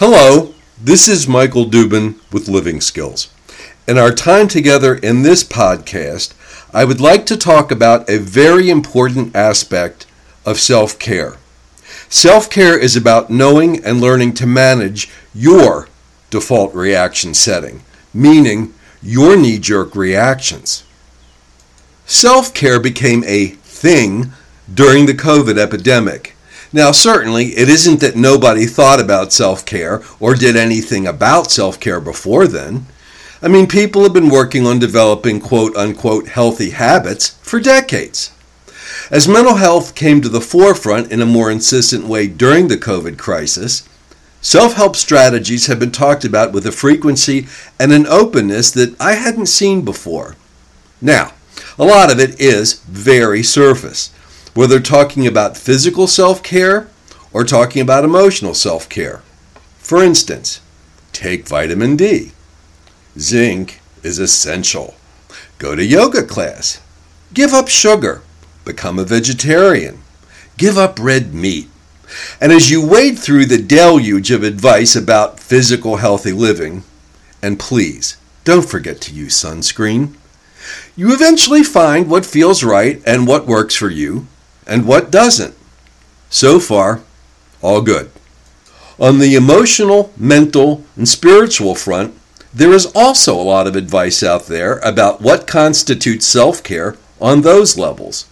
Hello, this is Michael Dubin with Living Skills. In our time together in this podcast, I would like to talk about a very important aspect of self care. Self care is about knowing and learning to manage your default reaction setting, meaning your knee jerk reactions. Self care became a thing during the COVID epidemic. Now, certainly, it isn't that nobody thought about self care or did anything about self care before then. I mean, people have been working on developing quote unquote healthy habits for decades. As mental health came to the forefront in a more insistent way during the COVID crisis, self help strategies have been talked about with a frequency and an openness that I hadn't seen before. Now, a lot of it is very surface whether talking about physical self care or talking about emotional self care. For instance, take vitamin D. Zinc is essential. Go to yoga class. Give up sugar. Become a vegetarian. Give up red meat. And as you wade through the deluge of advice about physical healthy living, and please don't forget to use sunscreen, you eventually find what feels right and what works for you and what doesn't. So far, all good. On the emotional, mental, and spiritual front, there is also a lot of advice out there about what constitutes self care on those levels.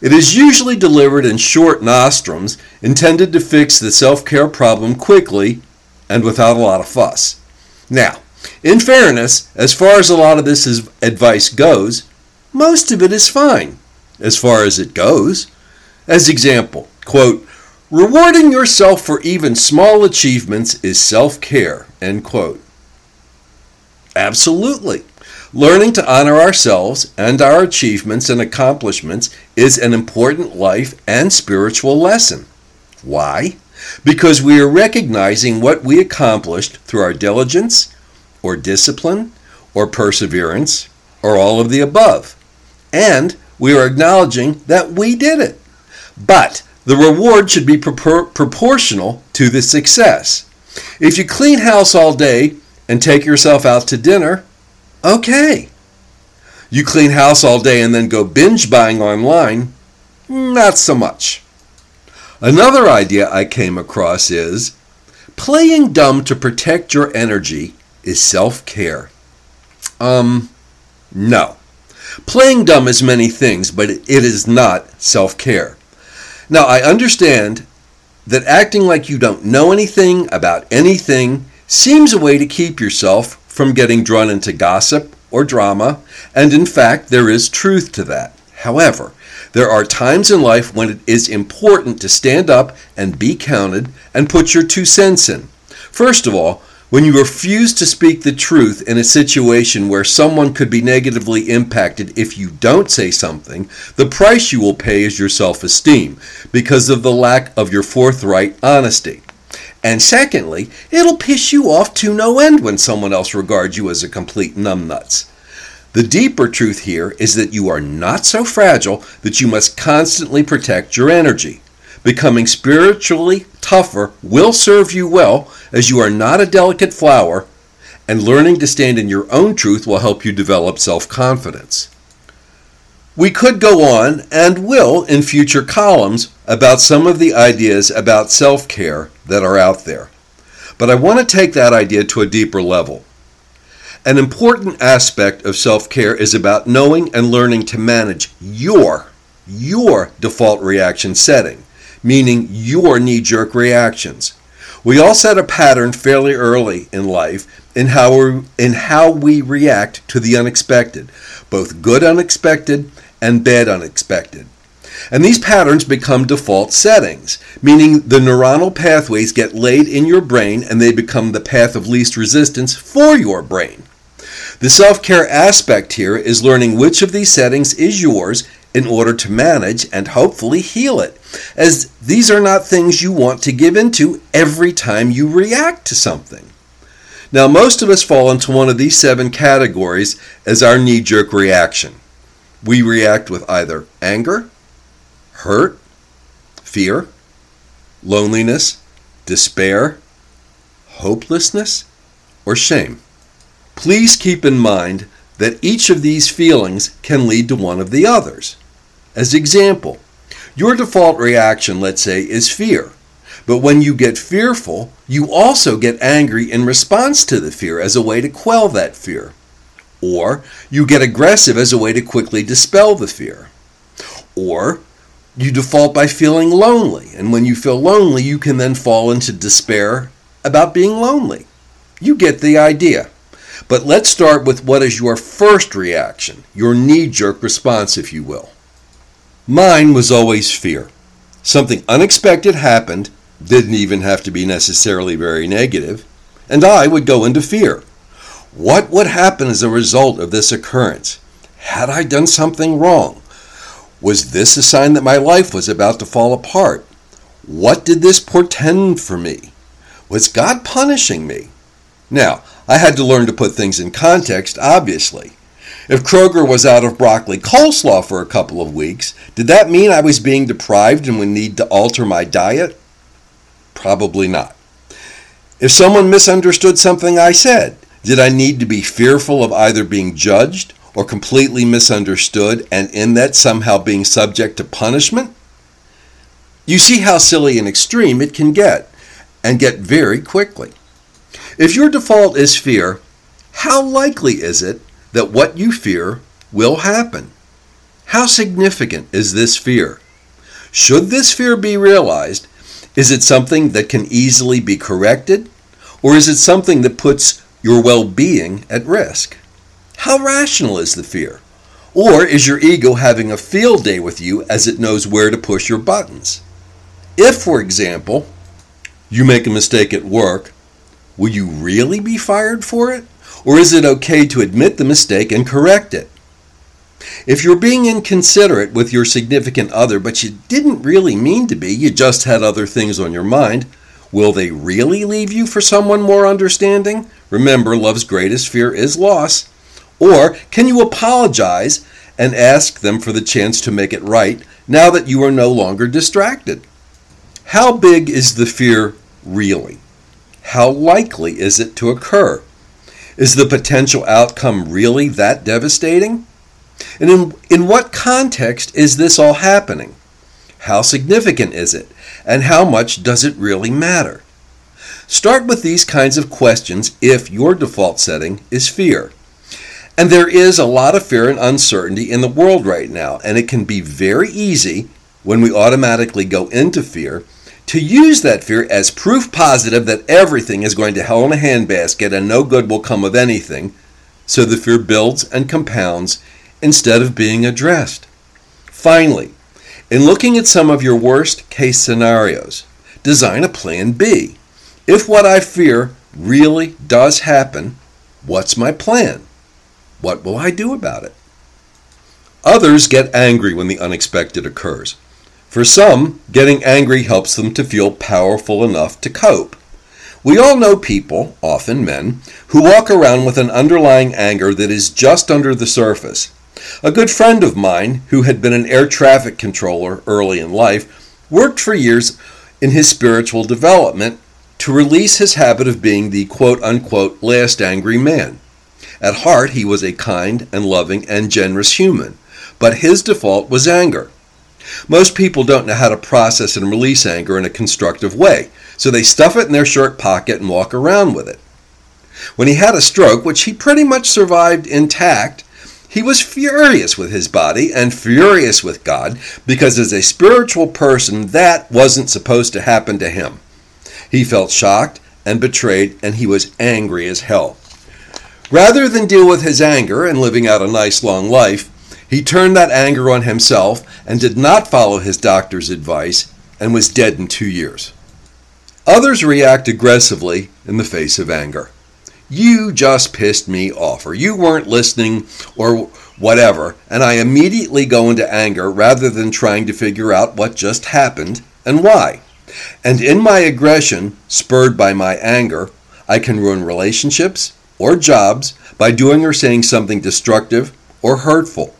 It is usually delivered in short nostrums intended to fix the self care problem quickly and without a lot of fuss. Now, in fairness, as far as a lot of this advice goes, most of it is fine, as far as it goes. As example, quote, rewarding yourself for even small achievements is self-care, end quote. Absolutely. Learning to honor ourselves and our achievements and accomplishments is an important life and spiritual lesson. Why? Because we are recognizing what we accomplished through our diligence, or discipline, or perseverance, or all of the above. And we are acknowledging that we did it. But the reward should be propor- proportional to the success. If you clean house all day and take yourself out to dinner, okay. You clean house all day and then go binge buying online, not so much. Another idea I came across is playing dumb to protect your energy is self care. Um, no. Playing dumb is many things, but it is not self care. Now, I understand that acting like you don't know anything about anything seems a way to keep yourself from getting drawn into gossip or drama, and in fact, there is truth to that. However, there are times in life when it is important to stand up and be counted and put your two cents in. First of all, when you refuse to speak the truth in a situation where someone could be negatively impacted if you don't say something, the price you will pay is your self esteem because of the lack of your forthright honesty. And secondly, it'll piss you off to no end when someone else regards you as a complete numbnuts. The deeper truth here is that you are not so fragile that you must constantly protect your energy. Becoming spiritually tougher will serve you well as you are not a delicate flower, and learning to stand in your own truth will help you develop self confidence. We could go on and will in future columns about some of the ideas about self care that are out there. But I want to take that idea to a deeper level. An important aspect of self care is about knowing and learning to manage your, your default reaction setting meaning your knee jerk reactions. We all set a pattern fairly early in life in how, we, in how we react to the unexpected, both good unexpected and bad unexpected. And these patterns become default settings, meaning the neuronal pathways get laid in your brain and they become the path of least resistance for your brain. The self care aspect here is learning which of these settings is yours in order to manage and hopefully heal it, as these are not things you want to give into every time you react to something. Now, most of us fall into one of these seven categories as our knee jerk reaction. We react with either anger, hurt, fear, loneliness, despair, hopelessness or shame? Please keep in mind that each of these feelings can lead to one of the others. As example, your default reaction, let's say, is fear. But when you get fearful, you also get angry in response to the fear as a way to quell that fear. Or you get aggressive as a way to quickly dispel the fear. Or you default by feeling lonely, and when you feel lonely, you can then fall into despair about being lonely. You get the idea. But let's start with what is your first reaction, your knee jerk response, if you will. Mine was always fear. Something unexpected happened, didn't even have to be necessarily very negative, and I would go into fear. What would happen as a result of this occurrence? Had I done something wrong? Was this a sign that my life was about to fall apart? What did this portend for me? Was God punishing me? Now, I had to learn to put things in context, obviously. If Kroger was out of broccoli coleslaw for a couple of weeks, did that mean I was being deprived and would need to alter my diet? Probably not. If someone misunderstood something I said, did I need to be fearful of either being judged or completely misunderstood and in that somehow being subject to punishment? You see how silly and extreme it can get, and get very quickly. If your default is fear, how likely is it that what you fear will happen? How significant is this fear? Should this fear be realized, is it something that can easily be corrected, or is it something that puts your well being at risk? How rational is the fear? Or is your ego having a field day with you as it knows where to push your buttons? If, for example, you make a mistake at work Will you really be fired for it? Or is it okay to admit the mistake and correct it? If you're being inconsiderate with your significant other, but you didn't really mean to be, you just had other things on your mind, will they really leave you for someone more understanding? Remember, love's greatest fear is loss. Or can you apologize and ask them for the chance to make it right now that you are no longer distracted? How big is the fear really? How likely is it to occur? Is the potential outcome really that devastating? And in, in what context is this all happening? How significant is it? And how much does it really matter? Start with these kinds of questions if your default setting is fear. And there is a lot of fear and uncertainty in the world right now, and it can be very easy when we automatically go into fear to use that fear as proof positive that everything is going to hell in a handbasket and no good will come of anything, so the fear builds and compounds instead of being addressed. Finally, in looking at some of your worst case scenarios, design a plan B. If what I fear really does happen, what's my plan? What will I do about it? Others get angry when the unexpected occurs. For some, getting angry helps them to feel powerful enough to cope. We all know people, often men, who walk around with an underlying anger that is just under the surface. A good friend of mine, who had been an air traffic controller early in life, worked for years in his spiritual development to release his habit of being the quote unquote last angry man. At heart, he was a kind and loving and generous human, but his default was anger. Most people don't know how to process and release anger in a constructive way, so they stuff it in their shirt pocket and walk around with it. When he had a stroke, which he pretty much survived intact, he was furious with his body and furious with God because, as a spiritual person, that wasn't supposed to happen to him. He felt shocked and betrayed, and he was angry as hell. Rather than deal with his anger and living out a nice long life, he turned that anger on himself and did not follow his doctor's advice and was dead in two years. Others react aggressively in the face of anger. You just pissed me off, or you weren't listening, or whatever, and I immediately go into anger rather than trying to figure out what just happened and why. And in my aggression, spurred by my anger, I can ruin relationships or jobs by doing or saying something destructive or hurtful.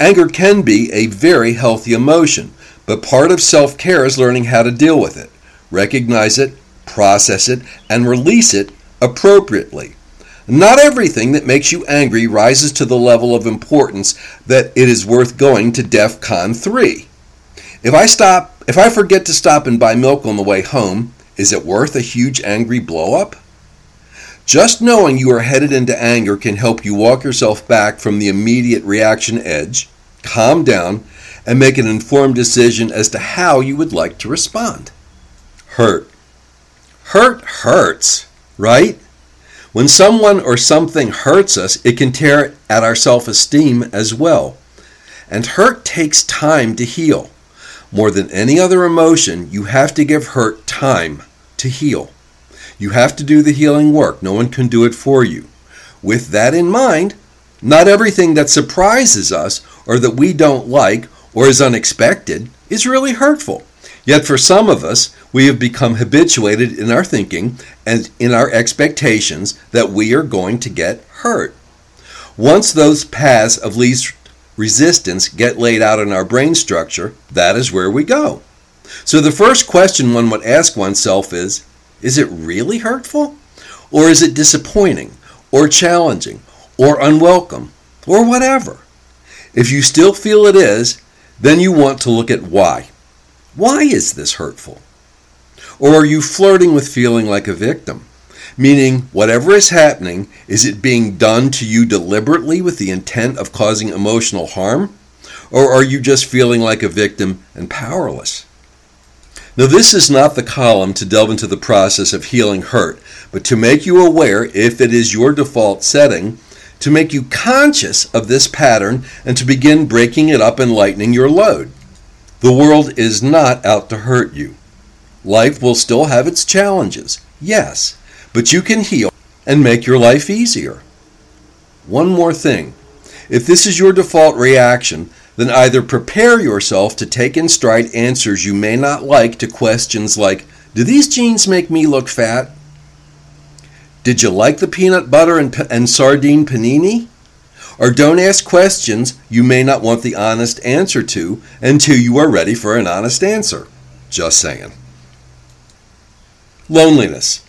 Anger can be a very healthy emotion, but part of self care is learning how to deal with it, recognize it, process it, and release it appropriately. Not everything that makes you angry rises to the level of importance that it is worth going to DEF CON 3. If I stop, if I forget to stop and buy milk on the way home, is it worth a huge angry blowup? Just knowing you are headed into anger can help you walk yourself back from the immediate reaction edge, calm down, and make an informed decision as to how you would like to respond. Hurt. Hurt hurts, right? When someone or something hurts us, it can tear at our self esteem as well. And hurt takes time to heal. More than any other emotion, you have to give hurt time to heal. You have to do the healing work. No one can do it for you. With that in mind, not everything that surprises us or that we don't like or is unexpected is really hurtful. Yet for some of us, we have become habituated in our thinking and in our expectations that we are going to get hurt. Once those paths of least resistance get laid out in our brain structure, that is where we go. So the first question one would ask oneself is is it really hurtful? Or is it disappointing, or challenging, or unwelcome, or whatever? If you still feel it is, then you want to look at why. Why is this hurtful? Or are you flirting with feeling like a victim? Meaning, whatever is happening, is it being done to you deliberately with the intent of causing emotional harm? Or are you just feeling like a victim and powerless? Now, this is not the column to delve into the process of healing hurt, but to make you aware, if it is your default setting, to make you conscious of this pattern and to begin breaking it up and lightening your load. The world is not out to hurt you. Life will still have its challenges, yes, but you can heal and make your life easier. One more thing. If this is your default reaction, then either prepare yourself to take in stride answers you may not like to questions like Do these jeans make me look fat? Did you like the peanut butter and, and sardine panini? Or don't ask questions you may not want the honest answer to until you are ready for an honest answer. Just saying. Loneliness.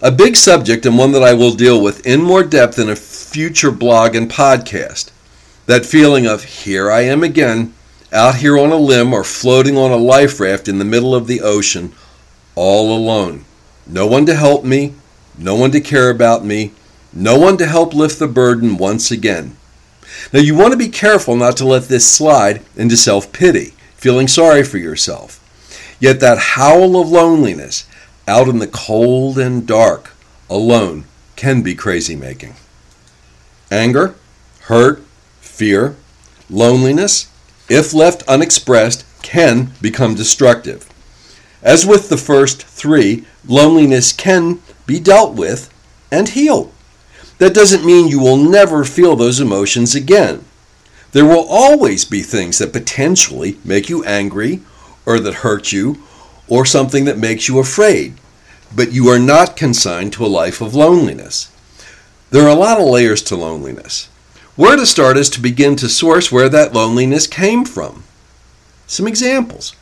A big subject and one that I will deal with in more depth in a future blog and podcast. That feeling of, here I am again, out here on a limb or floating on a life raft in the middle of the ocean, all alone. No one to help me, no one to care about me, no one to help lift the burden once again. Now, you want to be careful not to let this slide into self pity, feeling sorry for yourself. Yet, that howl of loneliness out in the cold and dark, alone, can be crazy making. Anger, hurt, Fear, loneliness, if left unexpressed, can become destructive. As with the first three, loneliness can be dealt with and healed. That doesn't mean you will never feel those emotions again. There will always be things that potentially make you angry or that hurt you or something that makes you afraid, but you are not consigned to a life of loneliness. There are a lot of layers to loneliness. Where to start is to begin to source where that loneliness came from. Some examples.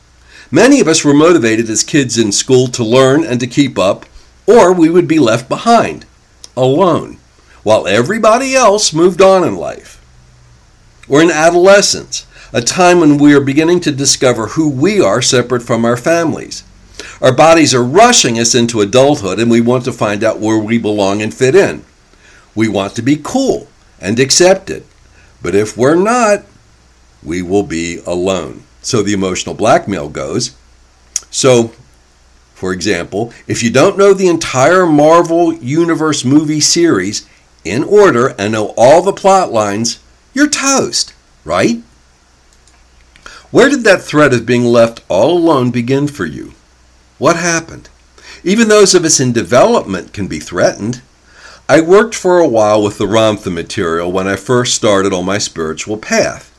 Many of us were motivated as kids in school to learn and to keep up, or we would be left behind, alone, while everybody else moved on in life. Or in adolescence, a time when we are beginning to discover who we are separate from our families. Our bodies are rushing us into adulthood and we want to find out where we belong and fit in. We want to be cool and accept it. But if we're not, we will be alone. So the emotional blackmail goes. So, for example, if you don't know the entire Marvel Universe movie series in order and know all the plot lines, you're toast, right? Where did that threat of being left all alone begin for you? What happened? Even those of us in development can be threatened. I worked for a while with the Ramtha material when I first started on my spiritual path.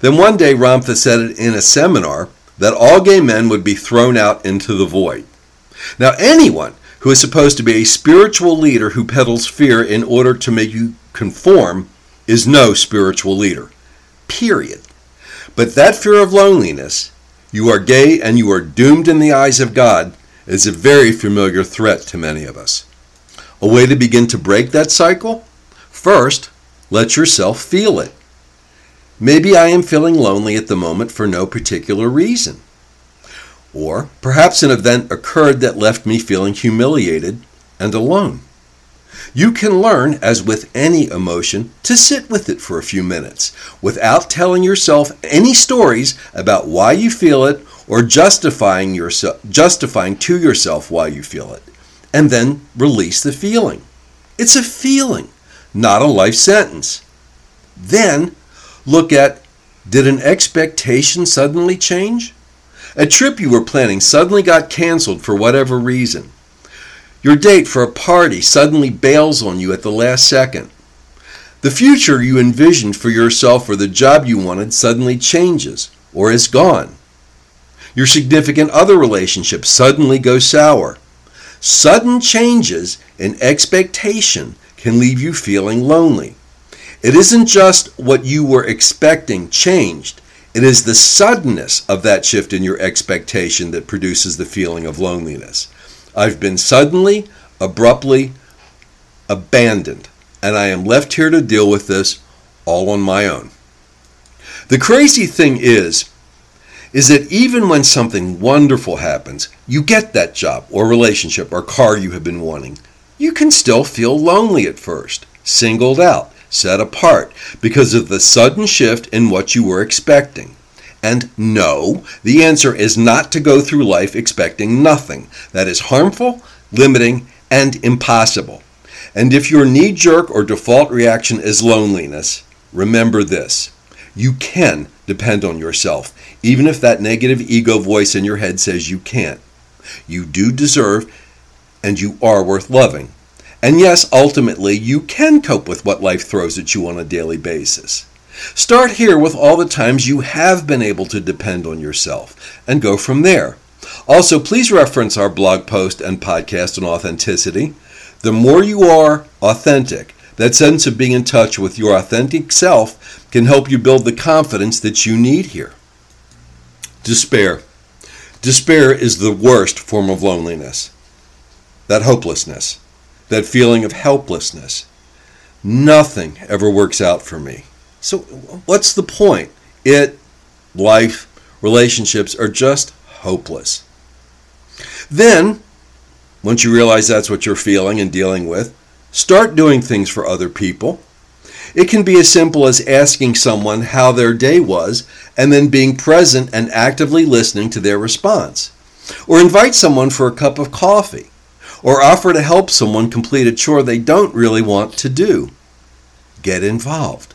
Then one day Ramtha said in a seminar that all gay men would be thrown out into the void. Now, anyone who is supposed to be a spiritual leader who peddles fear in order to make you conform is no spiritual leader. Period. But that fear of loneliness, you are gay and you are doomed in the eyes of God, is a very familiar threat to many of us. A way to begin to break that cycle? First, let yourself feel it. Maybe I am feeling lonely at the moment for no particular reason. Or perhaps an event occurred that left me feeling humiliated and alone. You can learn, as with any emotion, to sit with it for a few minutes without telling yourself any stories about why you feel it or justifying yourself justifying to yourself why you feel it and then release the feeling. It's a feeling, not a life sentence. Then look at did an expectation suddenly change? A trip you were planning suddenly got canceled for whatever reason. Your date for a party suddenly bails on you at the last second. The future you envisioned for yourself or the job you wanted suddenly changes or is gone. Your significant other relationship suddenly goes sour. Sudden changes in expectation can leave you feeling lonely. It isn't just what you were expecting changed, it is the suddenness of that shift in your expectation that produces the feeling of loneliness. I've been suddenly, abruptly abandoned, and I am left here to deal with this all on my own. The crazy thing is, is that even when something wonderful happens, you get that job or relationship or car you have been wanting, you can still feel lonely at first, singled out, set apart, because of the sudden shift in what you were expecting. And no, the answer is not to go through life expecting nothing. That is harmful, limiting, and impossible. And if your knee jerk or default reaction is loneliness, remember this you can depend on yourself, even if that negative ego voice in your head says you can't. You do deserve and you are worth loving. And yes, ultimately, you can cope with what life throws at you on a daily basis. Start here with all the times you have been able to depend on yourself and go from there. Also, please reference our blog post and podcast on authenticity. The more you are authentic, that sense of being in touch with your authentic self can help you build the confidence that you need here. Despair. Despair is the worst form of loneliness. That hopelessness, that feeling of helplessness. Nothing ever works out for me. So, what's the point? It, life, relationships are just hopeless. Then, once you realize that's what you're feeling and dealing with, Start doing things for other people. It can be as simple as asking someone how their day was and then being present and actively listening to their response. Or invite someone for a cup of coffee. Or offer to help someone complete a chore they don't really want to do. Get involved.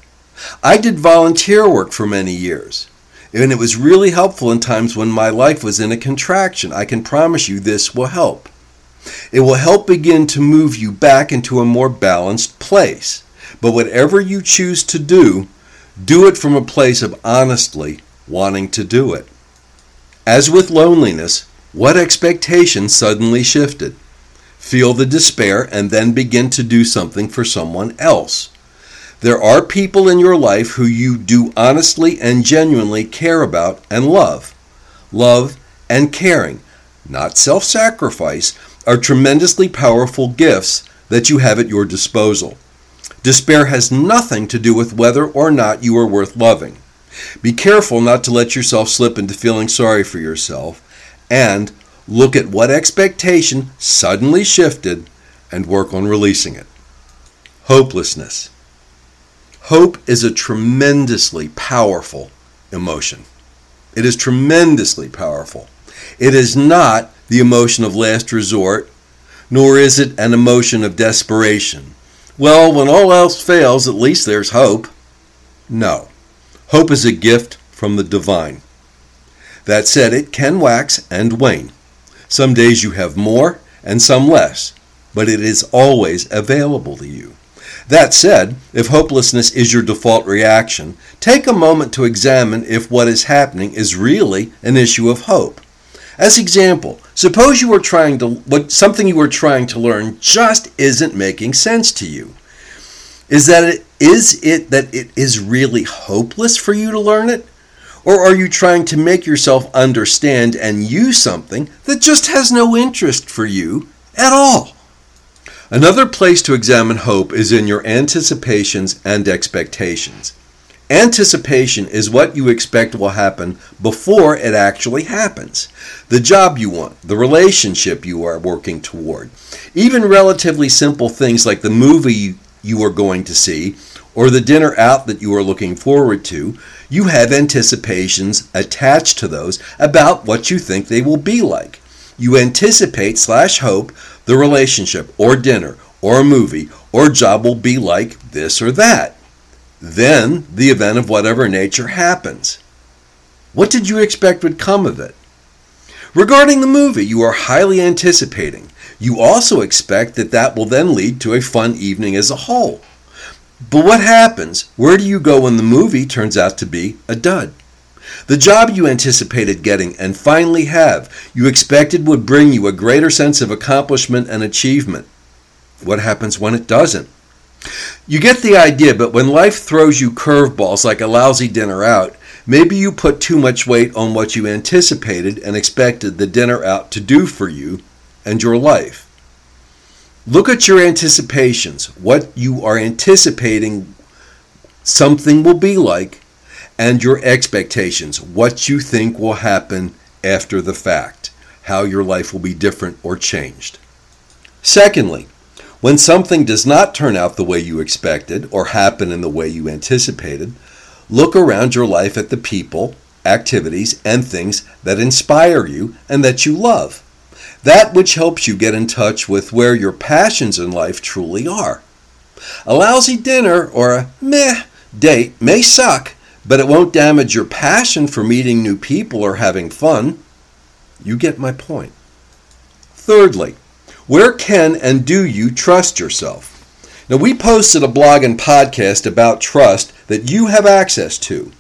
I did volunteer work for many years, and it was really helpful in times when my life was in a contraction. I can promise you this will help. It will help begin to move you back into a more balanced place. But whatever you choose to do, do it from a place of honestly wanting to do it. As with loneliness, what expectation suddenly shifted? Feel the despair and then begin to do something for someone else. There are people in your life who you do honestly and genuinely care about and love. Love and caring, not self sacrifice, are tremendously powerful gifts that you have at your disposal. Despair has nothing to do with whether or not you are worth loving. Be careful not to let yourself slip into feeling sorry for yourself and look at what expectation suddenly shifted and work on releasing it. Hopelessness. Hope is a tremendously powerful emotion. It is tremendously powerful. It is not the emotion of last resort, nor is it an emotion of desperation. Well, when all else fails, at least there's hope. No. Hope is a gift from the divine. That said, it can wax and wane. Some days you have more and some less, but it is always available to you. That said, if hopelessness is your default reaction, take a moment to examine if what is happening is really an issue of hope. As example, suppose you were trying to what something you were trying to learn just isn't making sense to you. Is that it is it that it is really hopeless for you to learn it? Or are you trying to make yourself understand and use something that just has no interest for you at all? Another place to examine hope is in your anticipations and expectations. Anticipation is what you expect will happen before it actually happens. The job you want, the relationship you are working toward, even relatively simple things like the movie you are going to see or the dinner out that you are looking forward to, you have anticipations attached to those about what you think they will be like. You anticipate slash hope the relationship or dinner or movie or job will be like this or that. Then the event of whatever nature happens. What did you expect would come of it? Regarding the movie you are highly anticipating, you also expect that that will then lead to a fun evening as a whole. But what happens? Where do you go when the movie turns out to be a dud? The job you anticipated getting and finally have, you expected would bring you a greater sense of accomplishment and achievement. What happens when it doesn't? You get the idea, but when life throws you curveballs like a lousy dinner out, maybe you put too much weight on what you anticipated and expected the dinner out to do for you and your life. Look at your anticipations, what you are anticipating something will be like, and your expectations, what you think will happen after the fact, how your life will be different or changed. Secondly, when something does not turn out the way you expected or happen in the way you anticipated, look around your life at the people, activities, and things that inspire you and that you love that which helps you get in touch with where your passions in life truly are. A lousy dinner or a meh date may suck, but it won't damage your passion for meeting new people or having fun. You get my point. Thirdly, where can and do you trust yourself? Now, we posted a blog and podcast about trust that you have access to.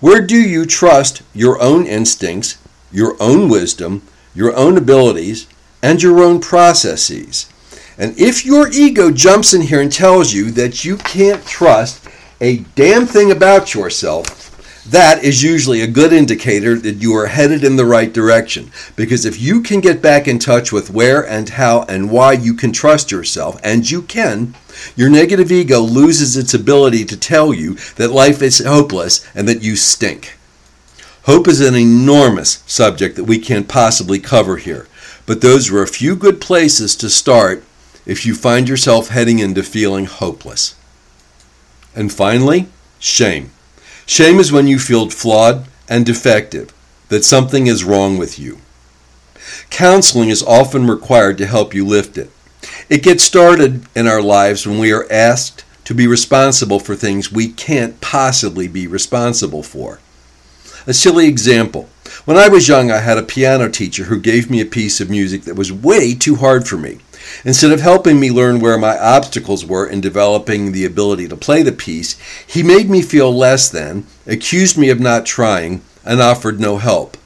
Where do you trust your own instincts, your own wisdom, your own abilities, and your own processes. And if your ego jumps in here and tells you that you can't trust a damn thing about yourself, that is usually a good indicator that you are headed in the right direction. Because if you can get back in touch with where and how and why you can trust yourself, and you can, your negative ego loses its ability to tell you that life is hopeless and that you stink. Hope is an enormous subject that we can't possibly cover here, but those are a few good places to start if you find yourself heading into feeling hopeless. And finally, shame. Shame is when you feel flawed and defective, that something is wrong with you. Counseling is often required to help you lift it. It gets started in our lives when we are asked to be responsible for things we can't possibly be responsible for. A silly example. When I was young, I had a piano teacher who gave me a piece of music that was way too hard for me. Instead of helping me learn where my obstacles were in developing the ability to play the piece, he made me feel less than, accused me of not trying, and offered no help.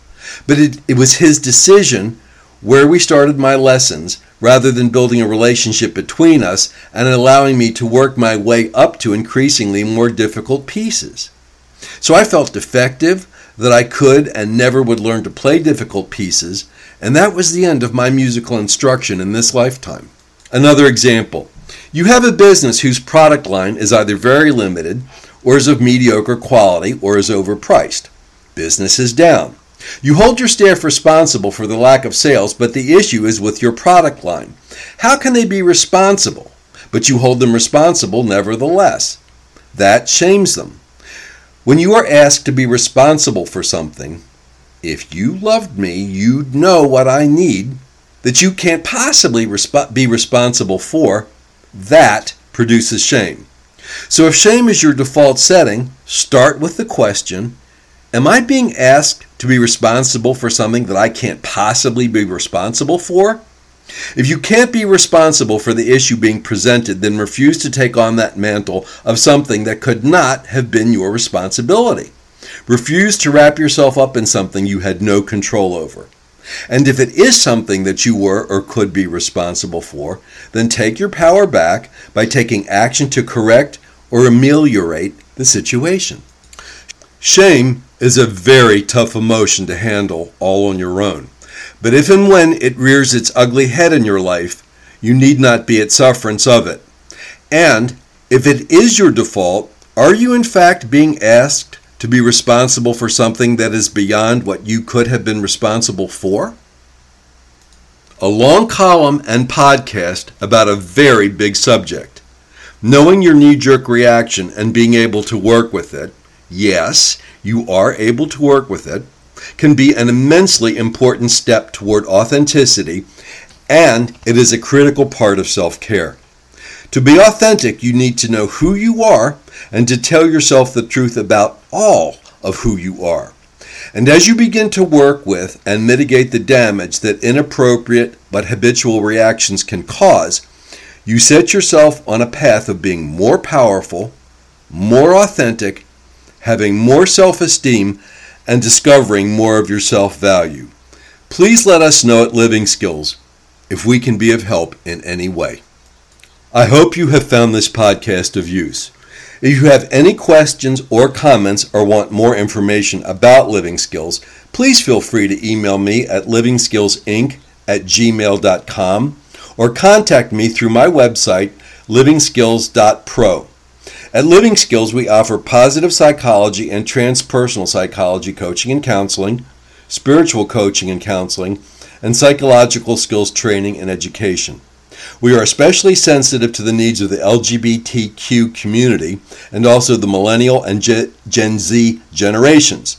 But it, it was his decision where we started my lessons rather than building a relationship between us and allowing me to work my way up to increasingly more difficult pieces. So I felt defective, that I could and never would learn to play difficult pieces, and that was the end of my musical instruction in this lifetime. Another example you have a business whose product line is either very limited, or is of mediocre quality, or is overpriced. Business is down. You hold your staff responsible for the lack of sales, but the issue is with your product line. How can they be responsible? But you hold them responsible nevertheless. That shames them. When you are asked to be responsible for something, if you loved me, you'd know what I need that you can't possibly resp- be responsible for. That produces shame. So if shame is your default setting, start with the question Am I being asked to be responsible for something that I can't possibly be responsible for? If you can't be responsible for the issue being presented, then refuse to take on that mantle of something that could not have been your responsibility. Refuse to wrap yourself up in something you had no control over. And if it is something that you were or could be responsible for, then take your power back by taking action to correct or ameliorate the situation. Shame is a very tough emotion to handle all on your own. But if and when it rears its ugly head in your life, you need not be at sufferance of it. And if it is your default, are you in fact being asked to be responsible for something that is beyond what you could have been responsible for? A long column and podcast about a very big subject. Knowing your knee jerk reaction and being able to work with it, yes, you are able to work with it, can be an immensely important step toward authenticity, and it is a critical part of self care. To be authentic, you need to know who you are and to tell yourself the truth about all of who you are. And as you begin to work with and mitigate the damage that inappropriate but habitual reactions can cause, you set yourself on a path of being more powerful, more authentic, having more self esteem, and discovering more of your self value. Please let us know at Living Skills if we can be of help in any way. I hope you have found this podcast of use. If you have any questions or comments or want more information about Living Skills, please feel free to email me at livingskillsinc at gmail.com or contact me through my website, livingskills.pro. At Living Skills, we offer positive psychology and transpersonal psychology coaching and counseling, spiritual coaching and counseling, and psychological skills training and education. We are especially sensitive to the needs of the LGBTQ community and also the millennial and Gen Z generations.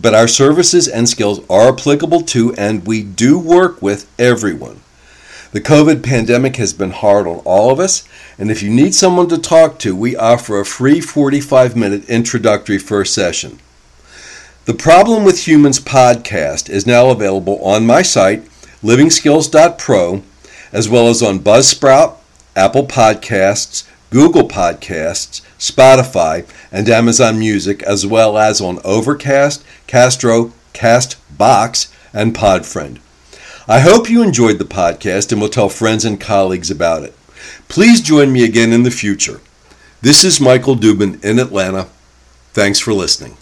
But our services and skills are applicable to and we do work with everyone. The COVID pandemic has been hard on all of us, and if you need someone to talk to, we offer a free 45 minute introductory first session. The Problem with Humans podcast is now available on my site, livingskills.pro, as well as on Buzzsprout, Apple Podcasts, Google Podcasts, Spotify, and Amazon Music, as well as on Overcast, Castro, Castbox, and Podfriend. I hope you enjoyed the podcast and will tell friends and colleagues about it. Please join me again in the future. This is Michael Dubin in Atlanta. Thanks for listening.